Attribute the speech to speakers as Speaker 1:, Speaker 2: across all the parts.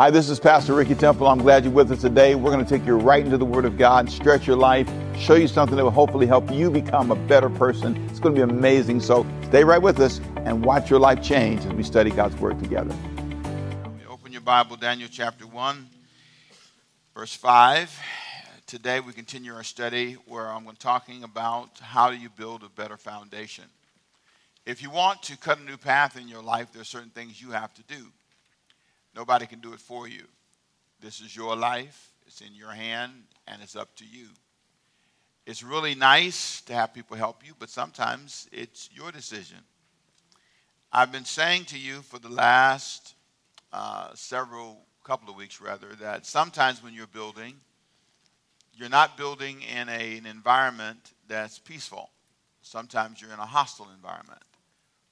Speaker 1: Hi, this is Pastor Ricky Temple. I'm glad you're with us today. We're going to take you right into the Word of God, stretch your life, show you something that will hopefully help you become a better person. It's going to be amazing. So stay right with us and watch your life change as we study God's Word together.
Speaker 2: Open your Bible, Daniel chapter 1, verse 5. Today we continue our study where I'm talking about how do you build a better foundation. If you want to cut a new path in your life, there are certain things you have to do. Nobody can do it for you. This is your life, it's in your hand, and it's up to you. It's really nice to have people help you, but sometimes it's your decision. I've been saying to you for the last uh, several, couple of weeks rather, that sometimes when you're building, you're not building in a, an environment that's peaceful. Sometimes you're in a hostile environment.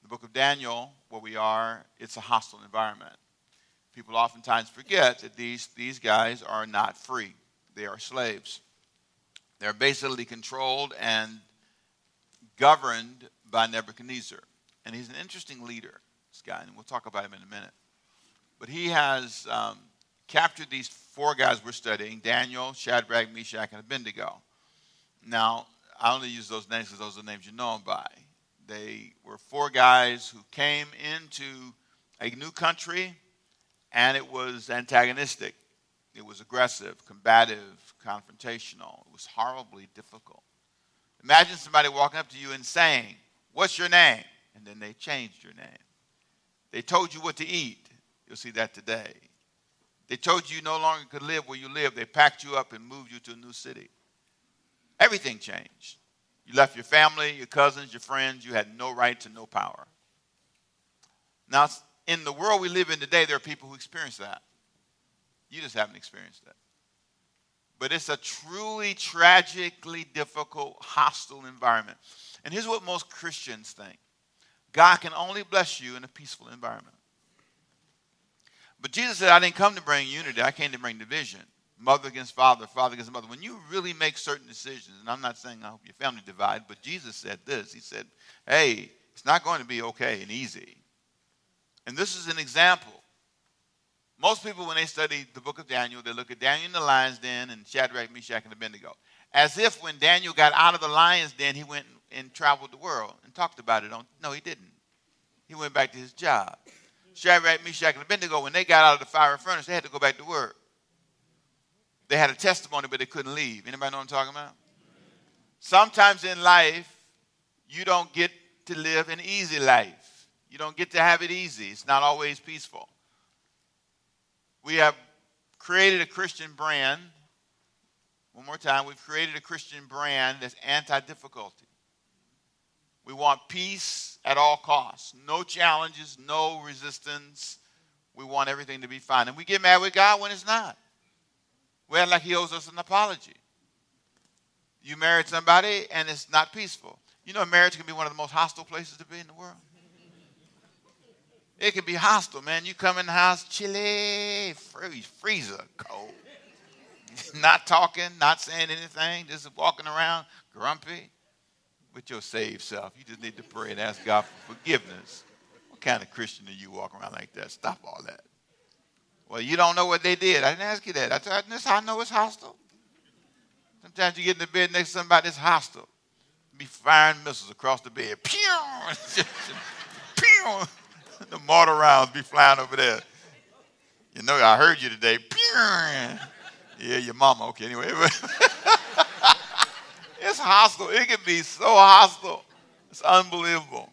Speaker 2: The book of Daniel, where we are, it's a hostile environment people oftentimes forget that these, these guys are not free, they are slaves. They're basically controlled and governed by Nebuchadnezzar. And he's an interesting leader, this guy, and we'll talk about him in a minute. But he has um, captured these four guys we're studying Daniel, Shadrach, Meshach, and Abednego. Now, I only use those names because those are the names you know them by. They were four guys who came into a new country and it was antagonistic. It was aggressive, combative, confrontational. It was horribly difficult. Imagine somebody walking up to you and saying, What's your name? And then they changed your name. They told you what to eat. You'll see that today. They told you you no longer could live where you live. They packed you up and moved you to a new city. Everything changed. You left your family, your cousins, your friends. You had no right to no power. Now, in the world we live in today, there are people who experience that. You just haven't experienced that. But it's a truly tragically difficult, hostile environment. And here's what most Christians think God can only bless you in a peaceful environment. But Jesus said, I didn't come to bring unity, I came to bring division. Mother against father, father against mother. When you really make certain decisions, and I'm not saying I hope your family divide, but Jesus said this He said, Hey, it's not going to be okay and easy. And this is an example. Most people, when they study the book of Daniel, they look at Daniel in the lion's den and Shadrach, Meshach, and Abednego. As if when Daniel got out of the lion's den, he went and traveled the world and talked about it. No, he didn't. He went back to his job. Shadrach, Meshach, and Abednego, when they got out of the fiery furnace, they had to go back to work. They had a testimony, but they couldn't leave. Anybody know what I'm talking about? Sometimes in life, you don't get to live an easy life. You don't get to have it easy, it's not always peaceful. We have created a Christian brand. One more time, we've created a Christian brand that's anti difficulty. We want peace at all costs. No challenges, no resistance. We want everything to be fine. And we get mad with God when it's not. We act like He owes us an apology. You married somebody and it's not peaceful. You know, marriage can be one of the most hostile places to be in the world. It can be hostile, man. You come in the house, chilly, freeze, freezer, cold. not talking, not saying anything, just walking around grumpy with your saved self. You just need to pray and ask God for forgiveness. What kind of Christian are you walking around like that? Stop all that. Well, you don't know what they did. I didn't ask you that. I told you, this I know it's hostile. Sometimes you get in the bed next to somebody that's hostile. Be firing missiles across the bed. Pew! Pew! The mortar rounds be flying over there. You know, I heard you today. Yeah, your mama. Okay, anyway. it's hostile. It can be so hostile. It's unbelievable.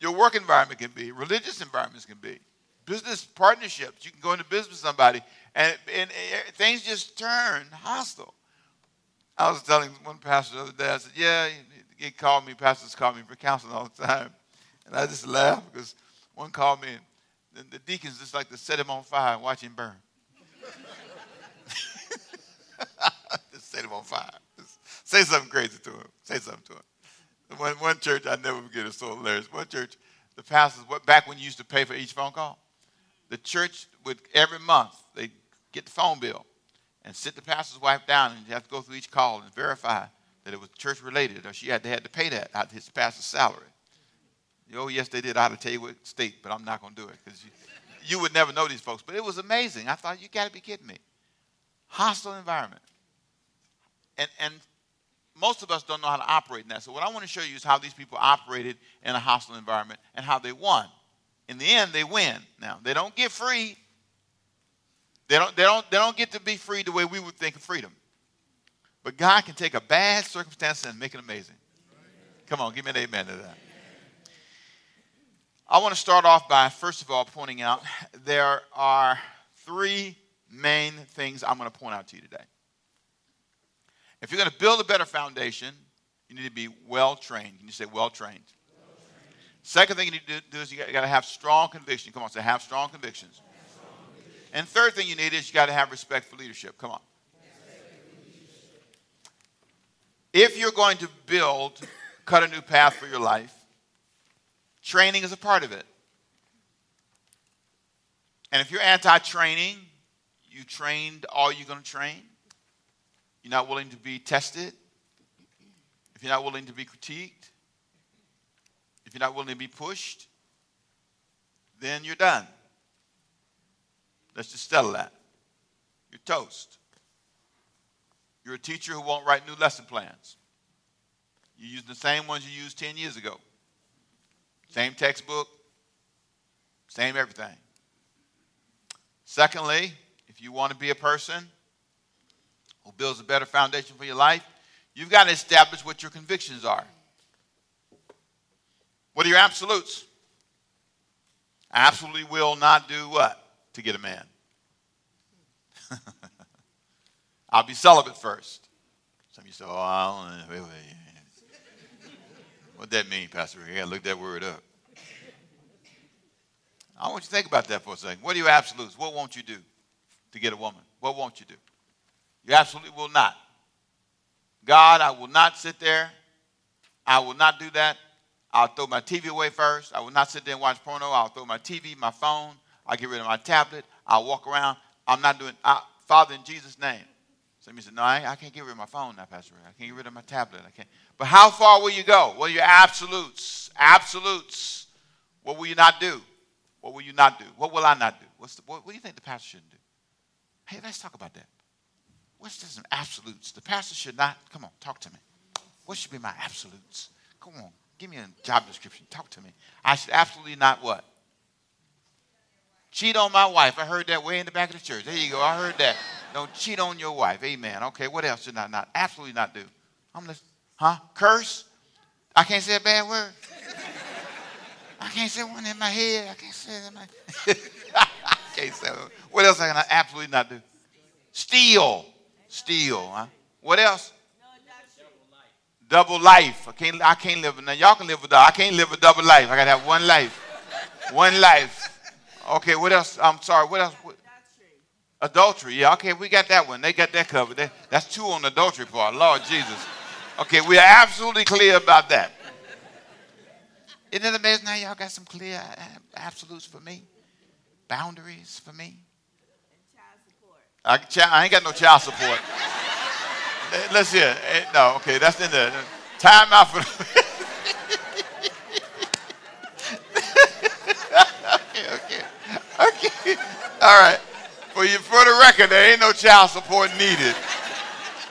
Speaker 2: Your work environment can be, religious environments can be, business partnerships. You can go into business with somebody, and, and, and things just turn hostile. I was telling one pastor the other day, I said, Yeah, he called me, pastors call me for counseling all the time. And I just laughed because one called me, and the deacons just like to set him on fire and watch him burn. just set him on fire. Just say something crazy to him. Say something to him. One, one church, I never forget, it's so hilarious. One church, the pastors, back when you used to pay for each phone call, the church would, every month, they get the phone bill and sit the pastor's wife down and you have to go through each call and verify that it was church related or she had, they had to pay that out of his pastor's salary. Oh, yes, they did. I had to tell you what state, but I'm not going to do it because you, you would never know these folks, but it was amazing. I thought, you got to be kidding me. Hostile environment. And, and most of us don't know how to operate in that. So, what I want to show you is how these people operated in a hostile environment and how they won. In the end, they win. Now, they don't get free. They don't, they, don't, they don't get to be free the way we would think of freedom. But God can take a bad circumstance and make it amazing. Come on, give me an amen to that. I want to start off by, first of all, pointing out there are three main things I'm going to point out to you today. If you're going to build a better foundation, you need to be well trained. Can you say well trained? Second thing you need to do is you got, to have strong conviction. Come on, say have strong convictions. Have strong convictions. And third thing you need is you got to have respect for leadership. Come on. If you're going to build, cut a new path for your life, training is a part of it. And if you're anti training, you trained all you're going to train, you're not willing to be tested, if you're not willing to be critiqued, if you're not willing to be pushed, then you're done. Let's just settle that. You're toast. You're a teacher who won't write new lesson plans. You use the same ones you used 10 years ago. Same textbook, same everything. Secondly, if you want to be a person who builds a better foundation for your life, you've got to establish what your convictions are. What are your absolutes? Absolutely will not do what to get a man? I'll be celibate first. Some of you say, oh, I don't know. What that mean, Pastor Rick? I gotta look that word up. I want you to think about that for a second. What are your absolutes? What won't you do to get a woman? What won't you do? You absolutely will not. God, I will not sit there. I will not do that. I'll throw my TV away first. I will not sit there and watch porno. I'll throw my TV, my phone. I'll get rid of my tablet. I'll walk around. I'm not doing, I, Father, in Jesus' name. Some of you said, No, I, I, can't get rid of my phone now, Pastor. I can't get rid of my tablet. I can't. But how far will you go? Are your absolutes? Absolutes. What will you not do? What will you not do? What will I not do? What's the, what, what do you think the pastor shouldn't do? Hey, let's talk about that. What's some absolutes? The pastor should not, come on, talk to me. What should be my absolutes? Come on, give me a job description. Talk to me. I should absolutely not what? Cheat on my wife. I heard that way in the back of the church. There you go. I heard that. Don't cheat on your wife. Amen. Okay, what else should I not? Absolutely not do. I'm listening. Huh? Curse? I can't say a bad word. I can't say one in my head. I can't say it in my I can't say it. What else can I absolutely not do? Steal. Steal. Huh? What else? Double life. I can't. I can't live. Now y'all can live with. I can't live a double life. I gotta have one life. One life. Okay. What else? I'm sorry. What else? Adultery. Yeah. Okay. We got that one. They got that covered. They, that's two on the adultery part. Lord Jesus. Okay. We are absolutely clear about that. Isn't it amazing how y'all got some clear uh, absolutes for me? Boundaries for me? Child support. I, I ain't got no child support. Let's hear. No, okay, that's in the time out for. okay, okay, okay. All right. For you, for the record, there ain't no child support needed.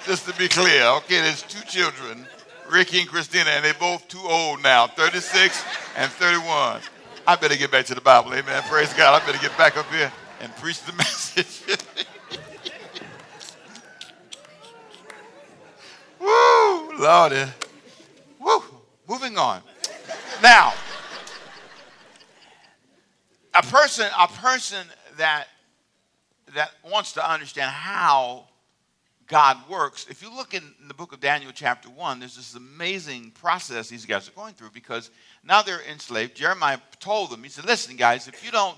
Speaker 2: Just to be clear, okay. There's two children Ricky and Christina, and they're both too old now 36 and 31. I better get back to the Bible. Amen. Praise God. I better get back up here and preach the message. Woo, Lordy. Woo. Moving on. Now, a person, a person that that wants to understand how God works. If you look in the book of Daniel, chapter 1, there's this amazing process these guys are going through because now they're enslaved. Jeremiah told them, he said, Listen, guys, if you don't,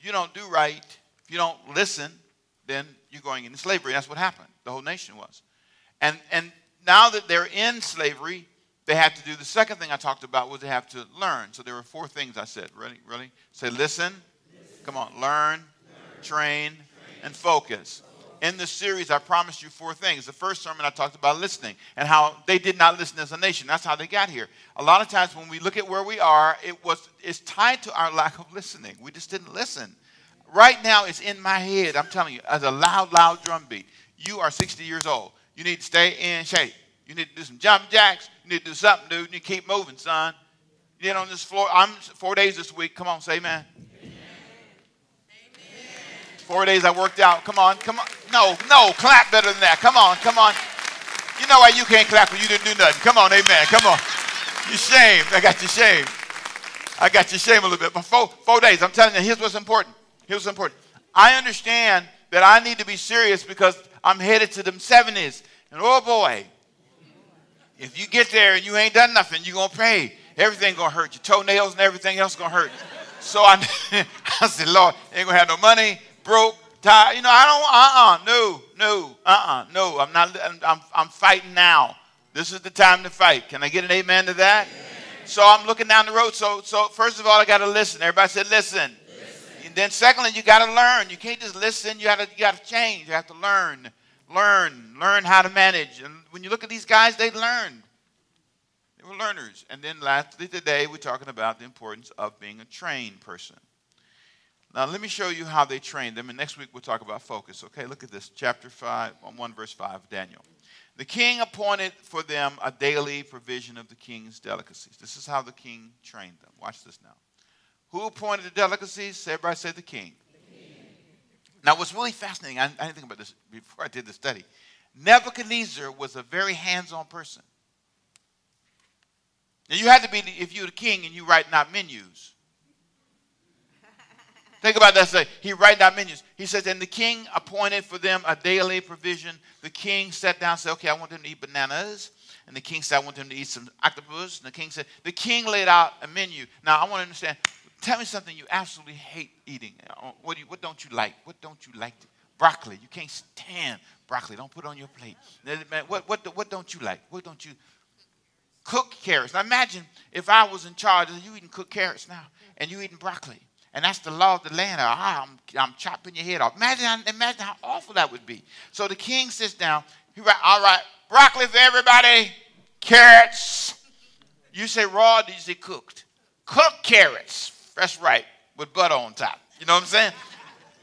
Speaker 2: you don't do right, if you don't listen, then you're going into slavery. That's what happened. The whole nation was. And, and now that they're in slavery, they have to do the second thing I talked about was they have to learn. So there were four things I said. Ready? Ready? Say listen. listen. Come on. Learn. Train, and focus in this series, I promised you four things. The first sermon, I talked about listening and how they did not listen as a nation. That's how they got here. A lot of times when we look at where we are, it was it's tied to our lack of listening. We just didn't listen. right now it's in my head. I'm telling you, as a loud, loud drum beat. You are 60 years old. You need to stay in shape. You need to do some jump jacks. You need to do something, dude. You need to keep moving, son. You get on this floor. I'm four days this week. Come on, say amen. Four days I worked out. Come on, come on. No, no, clap better than that. Come on, come on. You know why you can't clap when you didn't do nothing. Come on, amen. Come on. You shamed. I got you shamed. I got you shamed a little bit. But four, four days, I'm telling you, here's what's important. Here's what's important. I understand that I need to be serious because I'm headed to them 70s. And oh boy, if you get there and you ain't done nothing, you're going to pray. Everything going to hurt. Your toenails and everything else going to hurt. So I, I said, Lord, ain't going to have no money, broke, tired. You know, I don't, uh-uh, no, no, uh-uh, no. I'm not, I'm, I'm fighting now. This is the time to fight. Can I get an amen to that? Amen. So I'm looking down the road. So, so first of all, I got to listen. Everybody said, listen. listen. And then secondly, you got to learn. You can't just listen. You got to, you got to change. You have to learn learn, learn how to manage. And when you look at these guys, they learned. They were learners. And then lastly, today, we're talking about the importance of being a trained person. Now, let me show you how they trained them. And next week, we'll talk about focus. Okay, look at this. Chapter 5, uh, 1 verse 5, Daniel. The king appointed for them a daily provision of the king's delicacies. This is how the king trained them. Watch this now. Who appointed the delicacies? Everybody say the king. Now, what's really fascinating, I, I didn't think about this before I did the study. Nebuchadnezzar was a very hands on person. Now, you had to be, if you're the king and you write out menus. Think about that. Say, he write out menus. He says, and the king appointed for them a daily provision. The king sat down and said, okay, I want them to eat bananas. And the king said, I want them to eat some octopus. And the king said, the king laid out a menu. Now, I want to understand, Tell me something you absolutely hate eating. Uh, what, do you, what don't you like? What don't you like? To, broccoli. You can't stand broccoli. Don't put it on your plate. What, what, what don't you like? What don't you? Cook carrots. Now imagine if I was in charge you eating cooked carrots now and you eating broccoli. And that's the law of the land. Ah, I'm, I'm chopping your head off. Imagine, imagine how awful that would be. So the king sits down. He writes, all right, broccoli for everybody, carrots. You say raw, do you say cooked? Cooked carrots that's right, with butter on top. You know what I'm saying?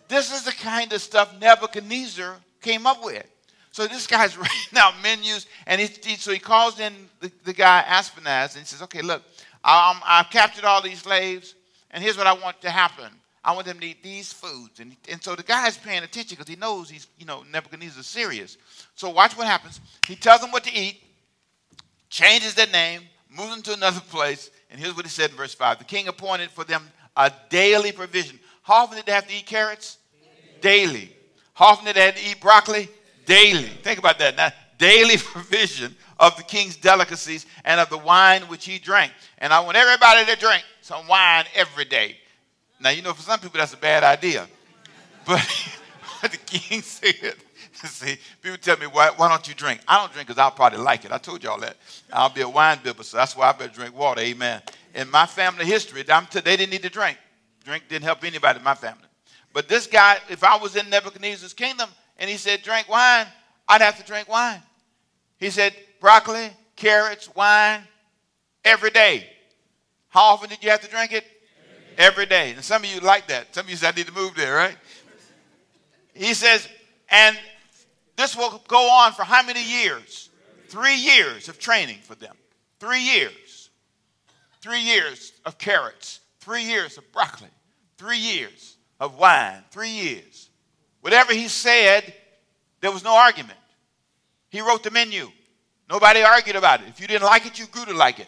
Speaker 2: this is the kind of stuff Nebuchadnezzar came up with. So this guy's writing out menus, and he, he, so he calls in the, the guy Ashpenaz, and he says, "Okay, look, um, I've captured all these slaves, and here's what I want to happen. I want them to eat these foods." And, and so the guy's paying attention because he knows he's, you know, Nebuchadnezzar's serious. So watch what happens. He tells them what to eat, changes their name, moves them to another place, and here's what he said in verse 5 The king appointed for them a daily provision. How often did they have to eat carrots? Daily. How often did they have to eat broccoli? Daily. Think about that. Now, daily provision of the king's delicacies and of the wine which he drank. And I want everybody to drink some wine every day. Now, you know, for some people, that's a bad idea. But the king said, See, people tell me, why, why don't you drink? I don't drink because I'll probably like it. I told y'all that. I'll be a wine bibber, so that's why I better drink water. Amen. In my family history, t- they didn't need to drink. Drink didn't help anybody in my family. But this guy, if I was in Nebuchadnezzar's kingdom and he said, drink wine, I'd have to drink wine. He said, broccoli, carrots, wine, every day. How often did you have to drink it? Every day. And some of you like that. Some of you said, I need to move there, right? He says, and this will go on for how many years? Three years of training for them. Three years. Three years of carrots. Three years of broccoli. Three years of wine. Three years. Whatever he said, there was no argument. He wrote the menu. Nobody argued about it. If you didn't like it, you grew to like it.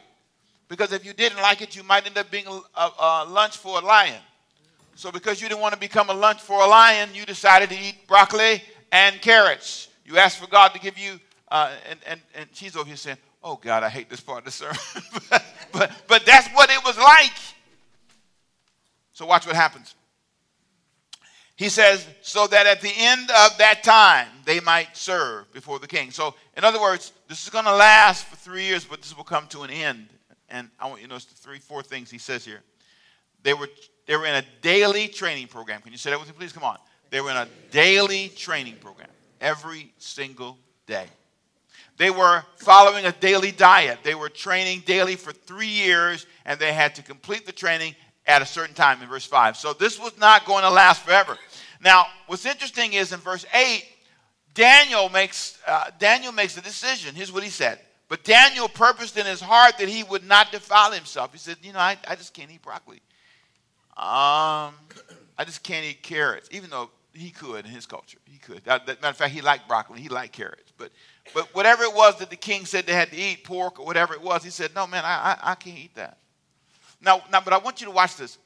Speaker 2: Because if you didn't like it, you might end up being a, a, lunch for a lion. So because you didn't want to become a lunch for a lion, you decided to eat broccoli and carrots. You asked for God to give you, uh, and, and, and she's over here saying, Oh God, I hate this part of the sermon. but, but, but that's what it was like. So watch what happens. He says, so that at the end of that time they might serve before the king. So, in other words, this is going to last for three years, but this will come to an end. And I want you to notice the three, four things he says here. They were, they were in a daily training program. Can you say that with me, please? Come on. They were in a daily training program every single day. They were following a daily diet. They were training daily for three years, and they had to complete the training at a certain time in verse 5. So this was not going to last forever. Now, what's interesting is in verse 8, Daniel makes, uh, Daniel makes a decision. Here's what he said. But Daniel purposed in his heart that he would not defile himself. He said, You know, I, I just can't eat broccoli. Um, I just can't eat carrots, even though he could in his culture. He could. That, that, matter of fact, he liked broccoli. He liked carrots. But, but whatever it was that the king said they had to eat, pork or whatever it was, he said, No, man, I, I, I can't eat that. Now, now, but I want you to watch this.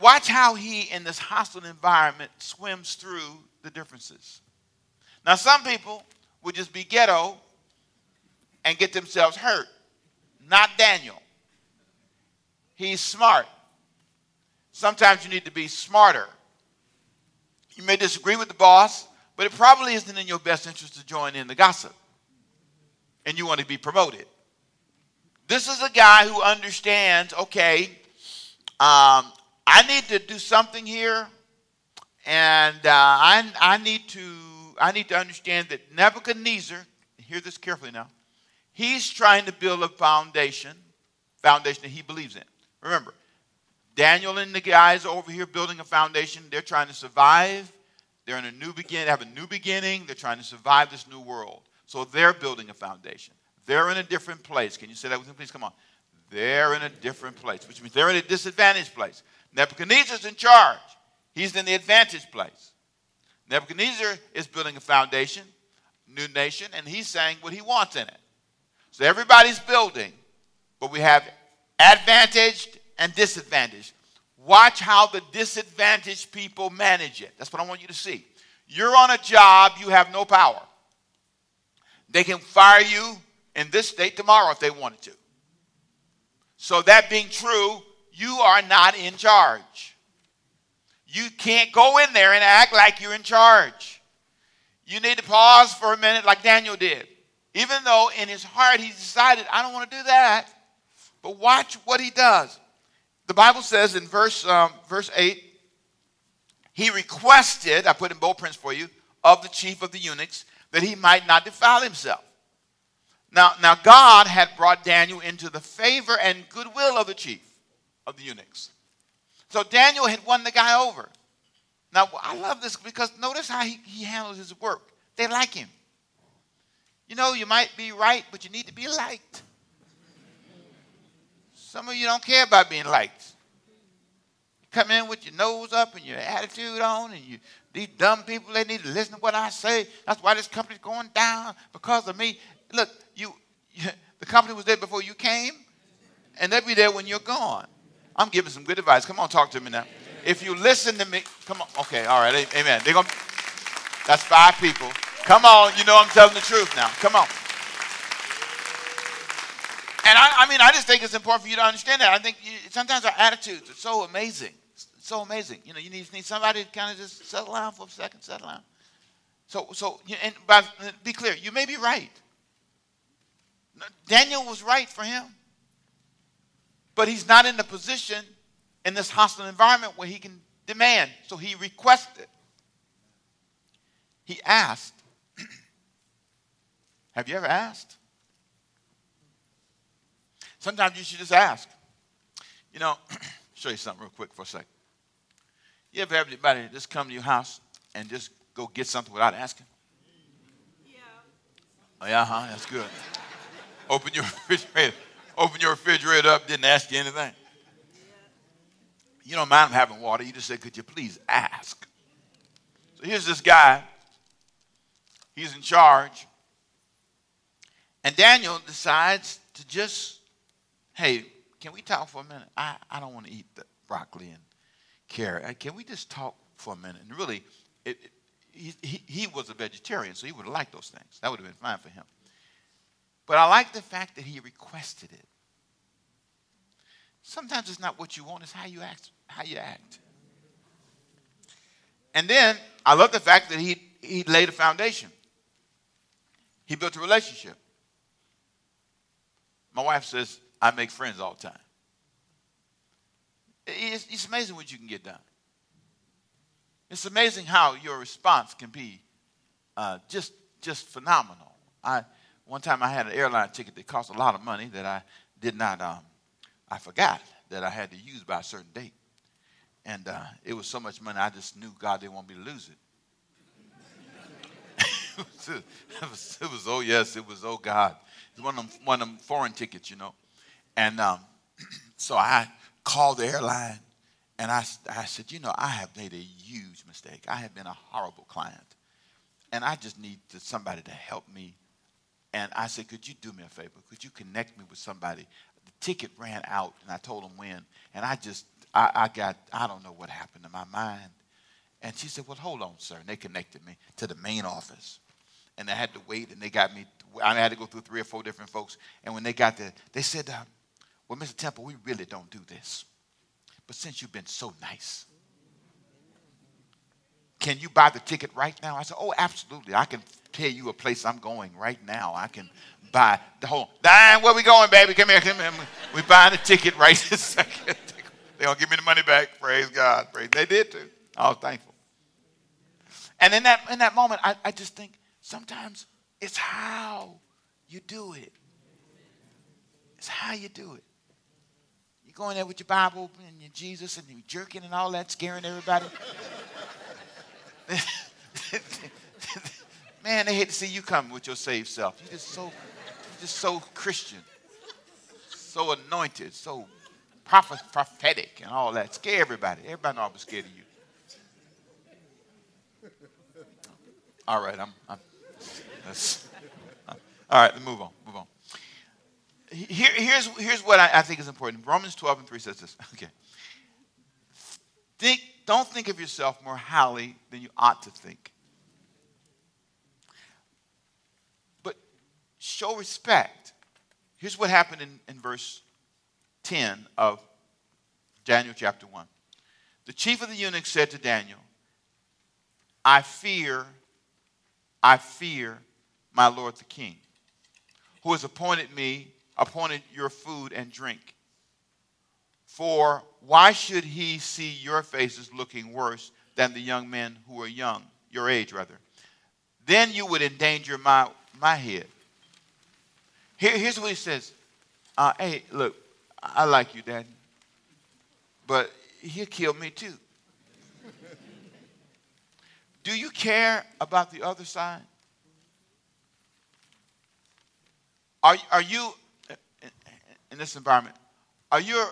Speaker 2: Watch how he, in this hostile environment, swims through the differences. Now, some people would just be ghetto and get themselves hurt. Not Daniel. He's smart. Sometimes you need to be smarter. You may disagree with the boss, but it probably isn't in your best interest to join in the gossip. And you want to be promoted. This is a guy who understands okay, um, I need to do something here, and uh, I, I, need to, I need to understand that Nebuchadnezzar, hear this carefully now, he's trying to build a foundation, foundation that he believes in. Remember, Daniel and the guys over here building a foundation, they're trying to survive. They're in a new beginning, have a new beginning. They're trying to survive this new world. So they're building a foundation. They're in a different place. Can you say that with me, please? Come on. They're in a different place, which means they're in a disadvantaged place. Nebuchadnezzar's in charge. He's in the advantage place. Nebuchadnezzar is building a foundation, new nation, and he's saying what he wants in it. So everybody's building, but we have advantaged and disadvantaged. Watch how the disadvantaged people manage it. That's what I want you to see. You're on a job, you have no power. They can fire you in this state tomorrow if they wanted to. So, that being true, you are not in charge. You can't go in there and act like you're in charge. You need to pause for a minute, like Daniel did. Even though in his heart he decided, I don't want to do that. But watch what he does. The Bible says in verse, um, verse 8, he requested, I put in bold prints for you, of the chief of the eunuchs that he might not defile himself. Now, now God had brought Daniel into the favor and goodwill of the chief of the eunuchs. So Daniel had won the guy over. Now, I love this because notice how he, he handles his work. They like him. You know, you might be right, but you need to be liked. Some of you don't care about being liked. You come in with your nose up and your attitude on, and you these dumb people, they need to listen to what I say. That's why this company's going down because of me. Look, you, the company was there before you came, and they'll be there when you're gone. I'm giving some good advice. Come on, talk to me now. If you listen to me, come on. Okay, all right, amen. They're gonna. That's five people. Come on, you know I'm telling the truth now. Come on. And I, I mean, I just think it's important for you to understand that. I think you, sometimes our attitudes are so amazing. So amazing. You know, you need, need somebody to kind of just settle down for a second, settle down. So, so and but be clear, you may be right. Daniel was right for him. But he's not in the position in this hostile environment where he can demand. So he requested. He asked. Have you ever asked? Sometimes you should just ask. You know, show you something real quick for a second. You ever have anybody just come to your house and just go get something without asking? Yeah. Oh, yeah, huh? That's good. Open your refrigerator open your refrigerator up, didn't ask you anything. You don't mind having water. You just said, could you please ask? So here's this guy. He's in charge. And Daniel decides to just, hey, can we talk for a minute? I, I don't want to eat the broccoli and carrot. Uh, can we just talk for a minute? And really, it, it, he, he, he was a vegetarian, so he would have liked those things. That would have been fine for him. But I like the fact that he requested it. Sometimes it's not what you want, it's how you act. How you act. And then I love the fact that he, he laid a foundation. He built a relationship. My wife says, I make friends all the time. It's, it's amazing what you can get done. It's amazing how your response can be uh, just, just phenomenal. I, one time I had an airline ticket that cost a lot of money that I did not, um, I forgot. that I had to use by a certain date. And uh, it was so much money, I just knew God didn't want me to lose it. it, was, it, was, oh, yes, it was, oh, God. It was one of them, one of them foreign tickets, you know. And um, so I called the airline and I, I said, you know, I have made a huge mistake. I have been a horrible client. And I just need to, somebody to help me. And I said, could you do me a favor? Could you connect me with somebody? The ticket ran out, and I told them when. And I just, I, I got, I don't know what happened to my mind. And she said, well, hold on, sir. And they connected me to the main office. And I had to wait, and they got me, I had to go through three or four different folks. And when they got there, they said, uh, well, Mr. Temple, we really don't do this. But since you've been so nice, can you buy the ticket right now? I said, Oh, absolutely. I can tell you a place I'm going right now. I can buy the whole. Diane, where we going, baby? Come here, come here. We buying the ticket right this second. they gonna give me the money back. Praise God. Praise. They did too. I was thankful. And in that in that moment, I, I just think sometimes it's how you do it. It's how you do it. You go in there with your Bible and your Jesus and you jerking and all that, scaring everybody. Man, they hate to see you come with your saved self. You're just so, you're just so Christian, so anointed, so prophet, prophetic, and all that. Scare everybody. Everybody know I'm scared of you. All right, I'm. I'm all right, move on. Move on. Here, here's, here's what I, I think is important. Romans 12 and 3 says this. Okay. Think, don't think of yourself more highly than you ought to think. But show respect. Here's what happened in, in verse 10 of Daniel chapter 1. The chief of the eunuchs said to Daniel, I fear, I fear my Lord the king, who has appointed me, appointed your food and drink. For why should he see your faces looking worse than the young men who are young, your age rather? Then you would endanger my, my head. Here, here's what he says uh, Hey, look, I like you, Daddy, but he'll kill me too. Do you care about the other side? Are, are you, in this environment, are you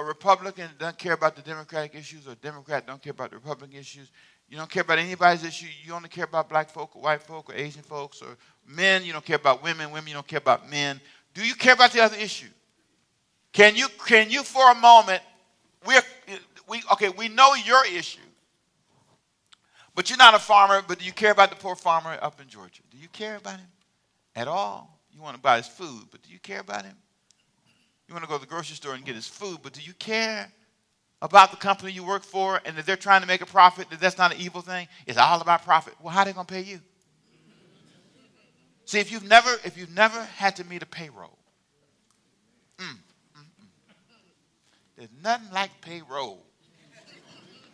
Speaker 2: a Republican doesn't care about the Democratic issues, or a Democrat don't care about the Republican issues. You don't care about anybody's issue. You only care about black folk, or white folk, or Asian folks, or men. You don't care about women. Women, you don't care about men. Do you care about the other issue? Can you, can you for a moment, we're, we, okay, we know your issue, but you're not a farmer, but do you care about the poor farmer up in Georgia? Do you care about him at all? You want to buy his food, but do you care about him? You want to go to the grocery store and get his food, but do you care about the company you work for and that they're trying to make a profit, that that's not an evil thing? It's all about profit. Well, how are they going to pay you? See, if you've never, if you've never had to meet a payroll, mm, mm, mm, there's nothing like payroll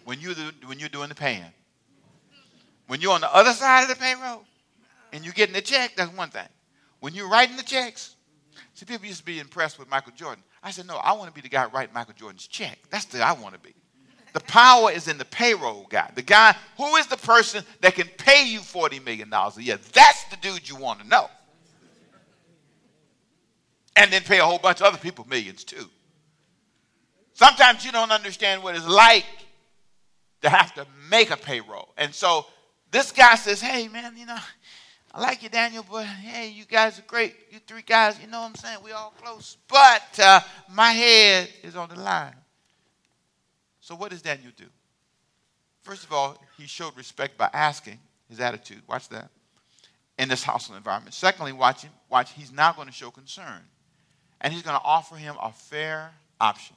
Speaker 2: when you're, the, when you're doing the paying. When you're on the other side of the payroll and you're getting the check, that's one thing. When you're writing the checks, See, people used to be impressed with Michael Jordan. I said, no, I want to be the guy writing Michael Jordan's check. That's the I want to be. The power is in the payroll guy. The guy who is the person that can pay you $40 million a year. That's the dude you want to know. And then pay a whole bunch of other people millions too. Sometimes you don't understand what it's like to have to make a payroll. And so this guy says, hey, man, you know, I like you, Daniel, but hey, you guys are great. You three guys, you know what I'm saying? We all close. But uh, my head is on the line. So what does Daniel do? First of all, he showed respect by asking his attitude. Watch that. In this hostile environment. Secondly, watch him. Watch. He's now going to show concern, and he's going to offer him a fair option.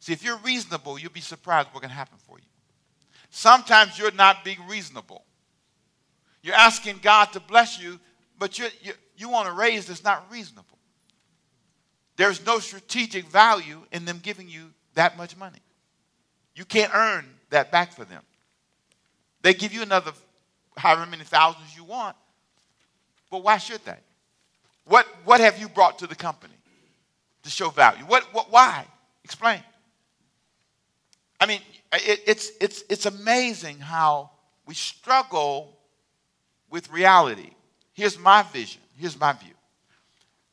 Speaker 2: See, if you're reasonable, you'll be surprised what can happen for you. Sometimes you're not being reasonable. You're asking God to bless you, but you you want a raise that's not reasonable. There's no strategic value in them giving you that much money. You can't earn that back for them. They give you another however many thousands you want, but why should they? What, what have you brought to the company to show value? What, what, why? Explain. I mean, it, it's, it's, it's amazing how we struggle with reality. Here's my vision. Here's my view.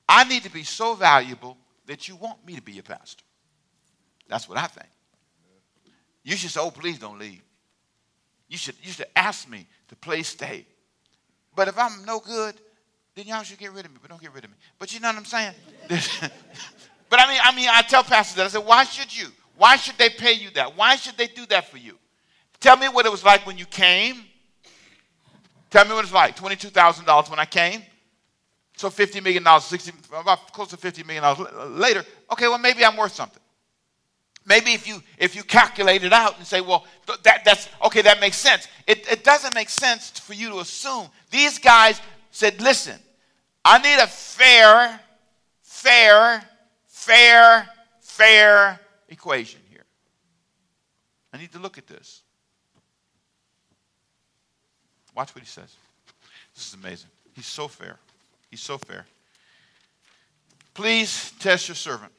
Speaker 2: I need to be so valuable that you want me to be your pastor. That's what I think. You should say, oh, please don't leave. You should, you should ask me to play stay. But if I'm no good, then y'all should get rid of me, but don't get rid of me. But you know what I'm saying? but I mean, I mean, I tell pastors that. I said, why should you? Why should they pay you that? Why should they do that for you? Tell me what it was like when you came. Tell me what it's like. $22,000 when I came. So $50 million, 60, about close to $50 million later. Okay, well, maybe I'm worth something. Maybe if you if you calculate it out and say, well, that, that's okay, that makes sense. It, it doesn't make sense for you to assume. These guys said, listen, I need a fair, fair, fair, fair equation here. I need to look at this. Watch what he says. This is amazing. He's so fair. He's so fair. Please test your servant.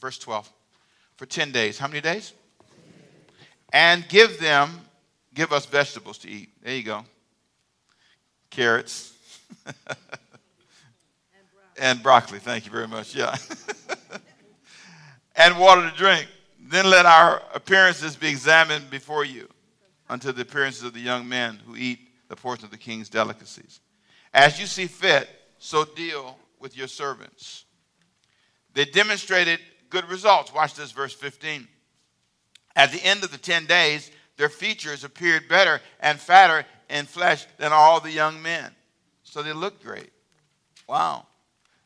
Speaker 2: Verse 12 for 10 days. How many days? And give them, give us vegetables to eat. There you go. Carrots. and, broccoli. and broccoli. Thank you very much. Yeah. and water to drink. Then let our appearances be examined before you until the appearances of the young men who eat the portion of the king's delicacies. As you see fit, so deal with your servants. They demonstrated good results. Watch this, verse 15. At the end of the 10 days, their features appeared better and fatter in flesh than all the young men. So they looked great. Wow.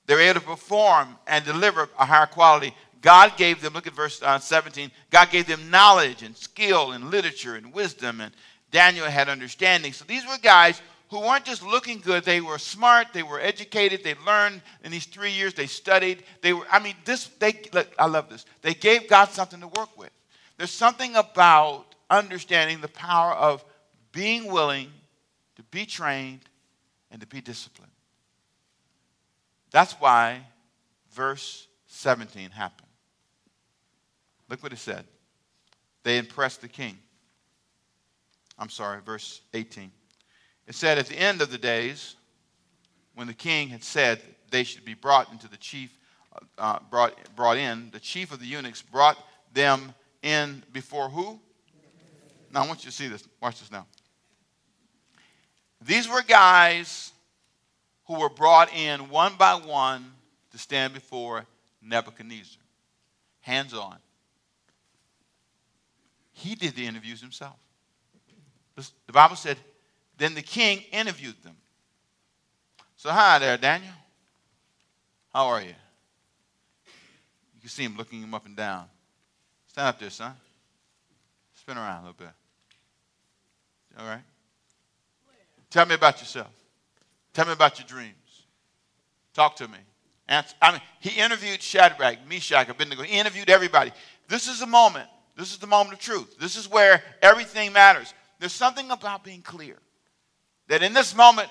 Speaker 2: They were able to perform and deliver a higher quality. God gave them, look at verse uh, 17, God gave them knowledge and skill and literature and wisdom, and Daniel had understanding. So these were guys who weren't just looking good, they were smart, they were educated, they learned in these three years, they studied. They were, I mean, this, they, look, I love this. They gave God something to work with. There's something about understanding the power of being willing to be trained and to be disciplined. That's why verse 17 happened. Look what it said. They impressed the king. I'm sorry, verse 18. It said, At the end of the days, when the king had said they should be brought into the chief, uh, brought, brought in, the chief of the eunuchs brought them in before who? Now, I want you to see this. Watch this now. These were guys who were brought in one by one to stand before Nebuchadnezzar. Hands on. He did the interviews himself. The Bible said then the king interviewed them. So, hi there, Daniel. How are you? You can see him looking him up and down. Stand up there, son. Spin around a little bit. All right? Tell me about yourself. Tell me about your dreams. Talk to me. Answer. I mean, he interviewed Shadrach, Meshach, Abednego. He interviewed everybody. This is the moment. This is the moment of truth. This is where everything matters. There's something about being clear that in this moment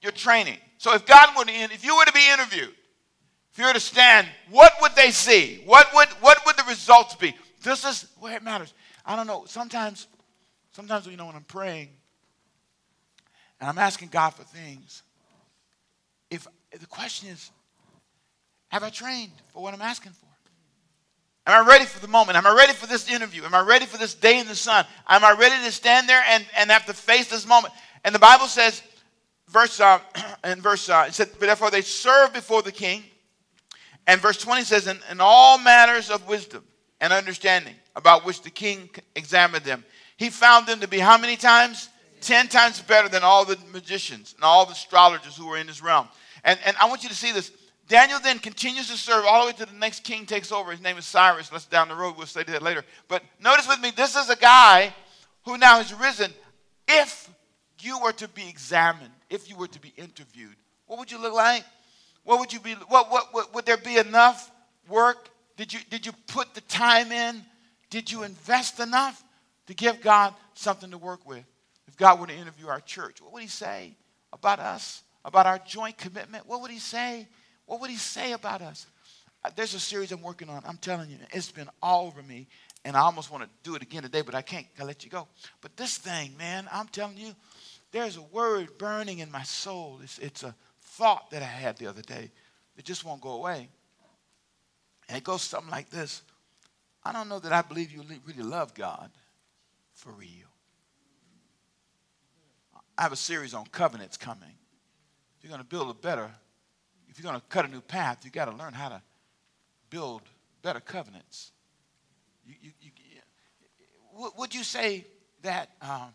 Speaker 2: you're training. So if God were to, if you were to be interviewed, if you were to stand, what would they see? What would what would the results be? This is where it matters. I don't know. Sometimes, sometimes you know when I'm praying and I'm asking God for things. If, if the question is, have I trained for what I'm asking for? Am I ready for the moment? Am I ready for this interview? Am I ready for this day in the sun? Am I ready to stand there and, and have to face this moment? And the Bible says, verse uh, in verse uh, it said, therefore they serve before the king. And verse 20 says, in, in all matters of wisdom and understanding about which the king examined them, he found them to be how many times? Ten times better than all the magicians and all the astrologers who were in his realm. And, and I want you to see this. Daniel then continues to serve all the way to the next king takes over. His name is Cyrus. Let's down the road. We'll study that later. But notice with me, this is a guy who now has risen. If you were to be examined, if you were to be interviewed, what would you look like? What would you be? What, what, what would there be enough work? Did you, did you put the time in? Did you invest enough to give God something to work with? If God were to interview our church, what would He say about us? About our joint commitment? What would He say? What would He say about us? Uh, there's a series I'm working on. I'm telling you, it's been all over me, and I almost want to do it again today, but I can't. I let you go. But this thing, man, I'm telling you, there's a word burning in my soul. It's, it's a thought that I had the other day that just won't go away. And it goes something like this I don't know that I believe you really love God for real. I have a series on covenants coming. You're going to build a better, if you're going to cut a new path, you've got to learn how to build better covenants. You, you, you, would you say that um,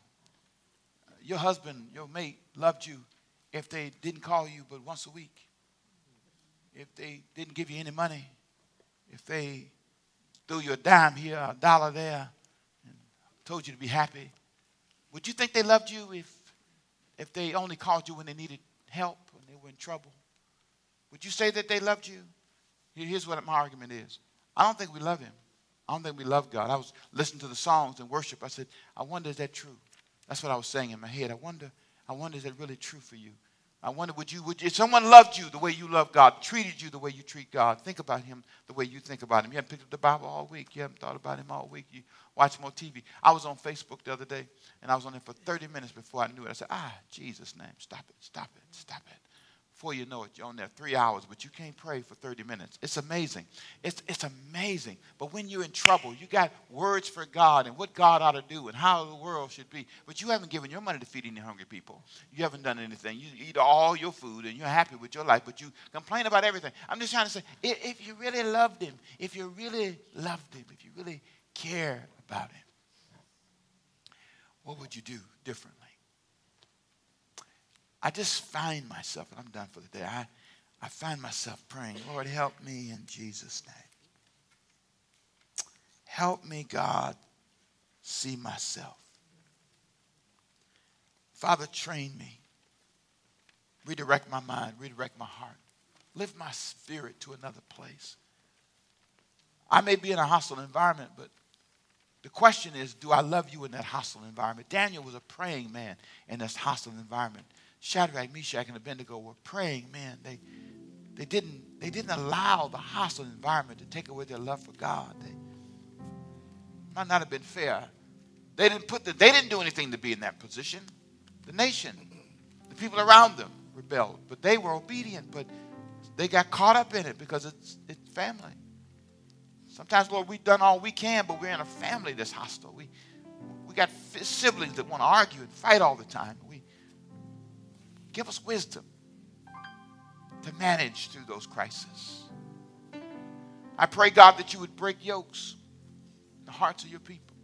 Speaker 2: your husband, your mate, loved you if they didn't call you but once a week? If they didn't give you any money? If they threw you a dime here, a dollar there, and told you to be happy? Would you think they loved you if, if they only called you when they needed help, when they were in trouble? Would you say that they loved you? Here's what my argument is I don't think we love him. I don't think we love God. I was listening to the songs and worship. I said, I wonder, is that true? That's what I was saying in my head. I wonder, I wonder, is that really true for you? I wonder, would you, would if someone loved you the way you love God, treated you the way you treat God, think about him the way you think about him. You haven't picked up the Bible all week. You haven't thought about him all week. You watch more TV. I was on Facebook the other day, and I was on there for 30 minutes before I knew it. I said, ah, Jesus' name, stop it, stop it, stop it. Before you know it, you're on there three hours, but you can't pray for 30 minutes. It's amazing. It's, it's amazing. But when you're in trouble, you got words for God and what God ought to do and how the world should be. But you haven't given your money to feed any hungry people. You haven't done anything. You eat all your food and you're happy with your life, but you complain about everything. I'm just trying to say, if you really loved him, if you really loved him, if you really care about him, what would you do differently? I just find myself, and I'm done for the day, I, I find myself praying, Lord, help me in Jesus' name. Help me, God, see myself. Father, train me. Redirect my mind, redirect my heart. Lift my spirit to another place. I may be in a hostile environment, but the question is, do I love you in that hostile environment? Daniel was a praying man in this hostile environment. Shadrach, Meshach, and Abednego were praying, man, they, they, didn't, they didn't allow the hostile environment to take away their love for God. They might not have been fair. They didn't, put the, they didn't do anything to be in that position. The nation, the people around them rebelled, but they were obedient, but they got caught up in it because it's, it's family. Sometimes, Lord, we've done all we can, but we're in a family that's hostile. We, we got siblings that want to argue and fight all the time. Give us wisdom to manage through those crises. I pray, God, that you would break yokes in the hearts of your people.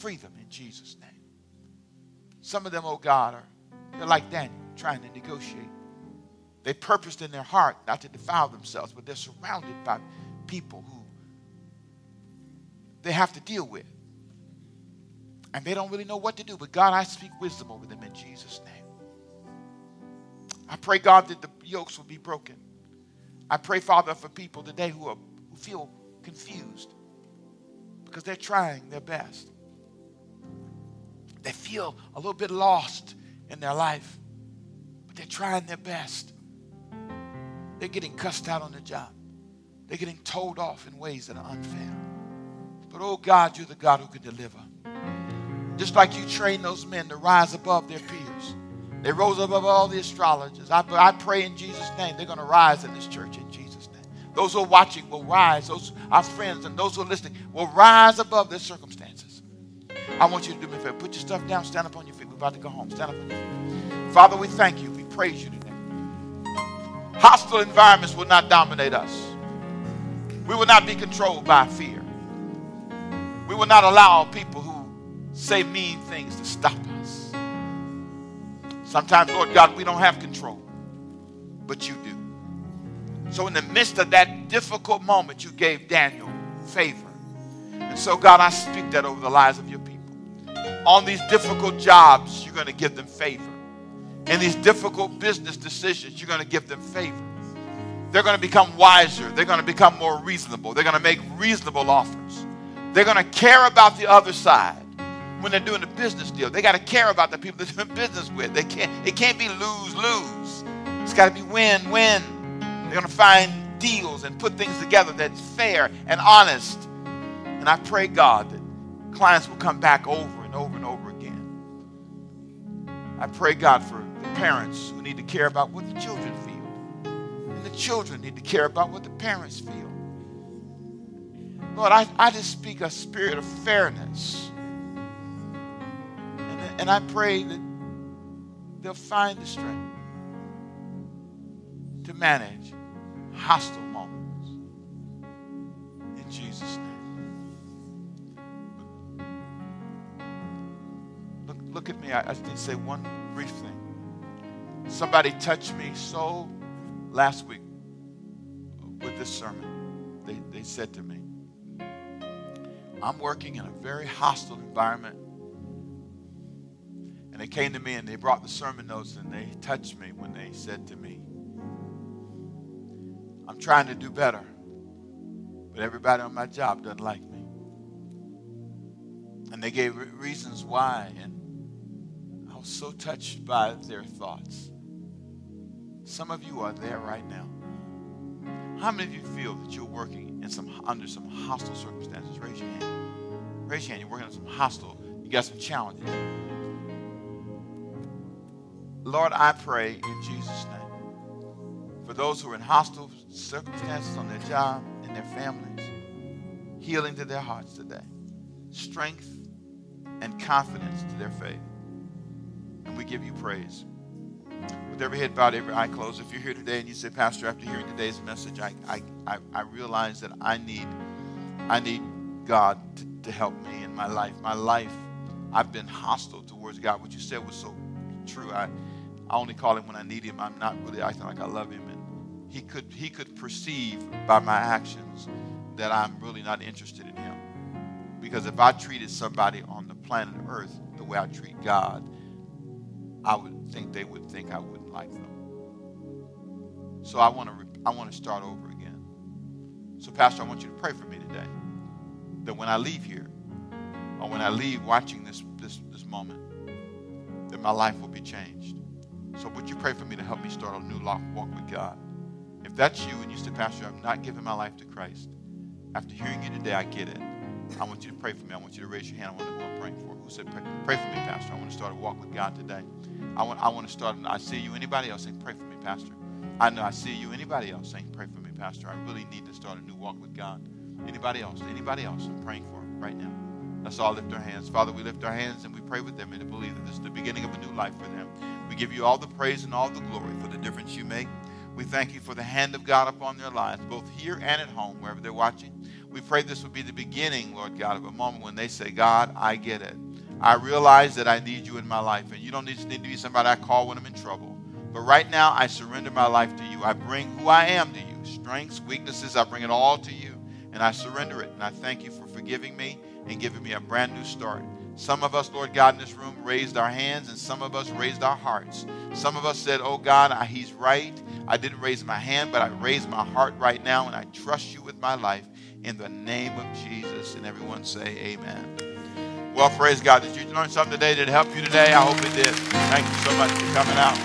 Speaker 2: Free them in Jesus' name. Some of them, oh God, are they're like Daniel, trying to negotiate. They purposed in their heart not to defile themselves, but they're surrounded by people who they have to deal with. And they don't really know what to do. But God, I speak wisdom over them in Jesus' name. I pray, God, that the yokes will be broken. I pray, Father, for people today who, are, who feel confused because they're trying their best. They feel a little bit lost in their life, but they're trying their best. They're getting cussed out on the job. They're getting told off in ways that are unfair. But oh God, you're the God who can deliver. Just like you train those men to rise above their peers. They rose above all the astrologers. I, I pray in Jesus' name they're going to rise in this church in Jesus' name. Those who are watching will rise. Those our friends and those who are listening will rise above their circumstances. I want you to do me a favor. Put your stuff down. Stand up on your feet. We're about to go home. Stand up on your feet. Father, we thank you. We praise you today. Hostile environments will not dominate us. We will not be controlled by fear. We will not allow people who say mean things to stop. Sometimes, Lord God, we don't have control, but you do. So, in the midst of that difficult moment, you gave Daniel favor. And so, God, I speak that over the lives of your people. On these difficult jobs, you're going to give them favor. In these difficult business decisions, you're going to give them favor. They're going to become wiser. They're going to become more reasonable. They're going to make reasonable offers. They're going to care about the other side when they're doing a business deal. They got to care about the people they're doing business with. They can't, it can't be lose lose. It's got to be win win. They're going to find deals and put things together that's fair and honest. And I pray, God, that clients will come back over and over and over again. I pray, God, for the parents who need to care about what the children feel. And the children need to care about what the parents feel. Lord, I, I just speak a spirit of fairness. And, I pray that they'll find the strength to manage hostile moments. In Jesus' name. Look, look at me. I, I to say one brief thing. Somebody touched me so last week with this sermon. They, they said to me, I'm working in a very hostile environment. And they came to me and they brought the sermon notes and they touched me when they said to me, I'm trying to do better, but everybody on my job doesn't like me. And they gave reasons why, and I was so touched by their thoughts. Some of you are there right now. How many of you feel that you're working in some under some hostile circumstances? Raise your hand. Raise your hand. You're working on some hostile. You got some challenges. Lord, I pray in Jesus' name for those who are in hostile circumstances on their job and their families, healing to their hearts today, strength and confidence to their faith. And we give you praise. With every head bowed, every eye closed, if you're here today and you say, Pastor, after hearing today's message, I, I, I, I realize that I need, I need God to, to help me in my life. My life, I've been hostile towards God. What you said was so true. I, I only call him when I need him. I'm not really acting like I love him. And he could, he could perceive by my actions that I'm really not interested in him. Because if I treated somebody on the planet Earth the way I treat God, I would think they would think I wouldn't like them. So I want to I want to start over again. So Pastor, I want you to pray for me today. That when I leave here, or when I leave watching this this this moment, that my life will be changed. So would you pray for me to help me start a new walk with God? If that's you and you say, Pastor, I'm not giving my life to Christ, after hearing you today, I get it. I want you to pray for me. I want you to raise your hand. I want to know who I'm praying for. Who said, pray, pray for me, Pastor? I want to start a walk with God today. I want, I want to start. I see you. Anybody else saying, pray for me, Pastor? I know I see you. Anybody else saying, pray for me, Pastor? I really need to start a new walk with God. Anybody else? Anybody else? I'm praying for right now. Let's all lift our hands. Father, we lift our hands and we pray with them and to believe that this is the beginning of a new life for them. We give you all the praise and all the glory for the difference you make. We thank you for the hand of God upon their lives, both here and at home, wherever they're watching. We pray this would be the beginning, Lord God, of a moment when they say, God, I get it. I realize that I need you in my life. And you don't need to, need to be somebody I call when I'm in trouble. But right now, I surrender my life to you. I bring who I am to you strengths, weaknesses, I bring it all to you. And I surrender it. And I thank you for forgiving me and giving me a brand new start. Some of us, Lord God, in this room raised our hands, and some of us raised our hearts. Some of us said, Oh God, He's right. I didn't raise my hand, but I raised my heart right now, and I trust you with my life in the name of Jesus. And everyone say, Amen. Well, praise God. Did you learn something today? Did it help you today? I hope it did. Thank you so much for coming out.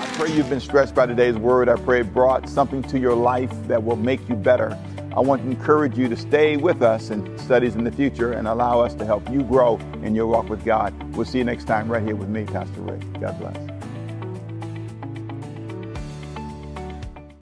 Speaker 1: I pray you've been stretched by today's word. I pray it brought something to your life that will make you better. I want to encourage you to stay with us in studies in the future and allow us to help you grow in your walk with God. We'll see you next time right here with me, Pastor Rick. God bless.